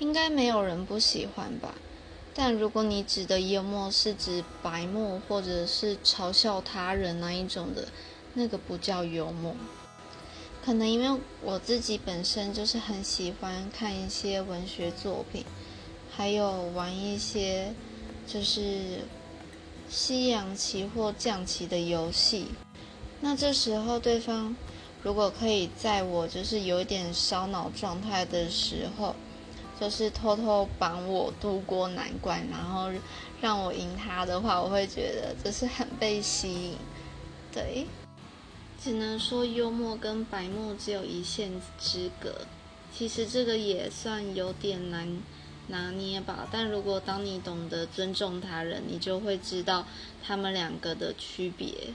应该没有人不喜欢吧。但如果你指的幽默是指白目或者是嘲笑他人那一种的，那个不叫幽默。可能因为我自己本身就是很喜欢看一些文学作品，还有玩一些就是西洋棋或象棋的游戏。那这时候对方如果可以在我就是有一点烧脑状态的时候，就是偷偷帮我度过难关，然后让我赢他的话，我会觉得这是很被吸引。对，只能说幽默跟白目只有一线之隔。其实这个也算有点难拿捏吧。但如果当你懂得尊重他人，你就会知道他们两个的区别。